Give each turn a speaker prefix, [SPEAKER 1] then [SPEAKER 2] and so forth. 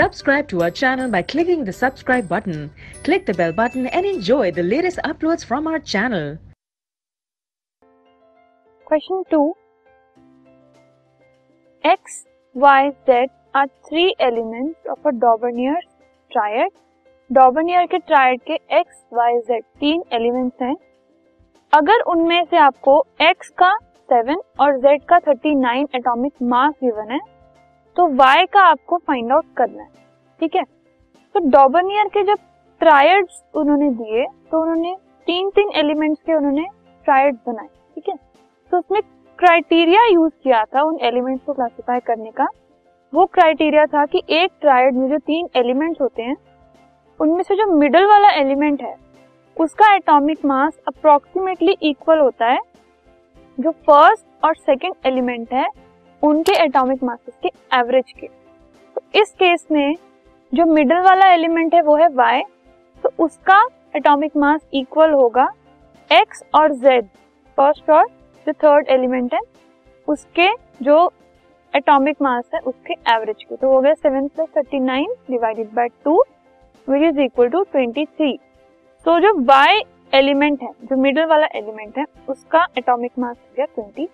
[SPEAKER 1] Subscribe to our channel by clicking the subscribe button. Click the bell button and enjoy the latest uploads from our channel.
[SPEAKER 2] Question 2 X, Y, Z are three elements of a Daubenier's triad. Dobereiner के triad के X Y Z तीन elements हैं अगर उनमें से आपको x का seven और जेड का thirty nine atomic mass given है तो वाई का आपको फाइंड आउट करना है, ठीक है? तो डॉबनियर के जब ट्रायड्स उन्होंने दिए तो उन्होंने तीन तीन एलिमेंट्स के उन्होंने ट्रायड बनाए, ठीक है? तो उसमें क्राइटेरिया यूज़ किया था उन एलिमेंट्स को क्लासिफाई करने का। वो क्राइटेरिया था कि एक ट्रायड में जो तीन एलिमेंट्स होते हैं, उनमें से जो मिडल वाला एलिमेंट है, उसका एटॉमिक मास अप्रोक्सीमेटली इक्वल होता है, जो फ़र्स्ट और सेकंड एलिमेंट है उनके एटॉमिक मासेस के एवरेज के तो इस केस में जो मिडल वाला एलिमेंट है वो है वाई तो उसका एटॉमिक मास इक्वल होगा x और z. फ़र्स्ट और जो थर्ड एलिमेंट है, उसके जो एटॉमिक मास है, उसके एवरेज के तो हो गया seven plus thirty nine divided by two which is equal to twenty three तो जो y एलिमेंट है, जो मिडल वाला एलिमेंट है, उसका एटॉमिक मास हो गया ट्वेंटी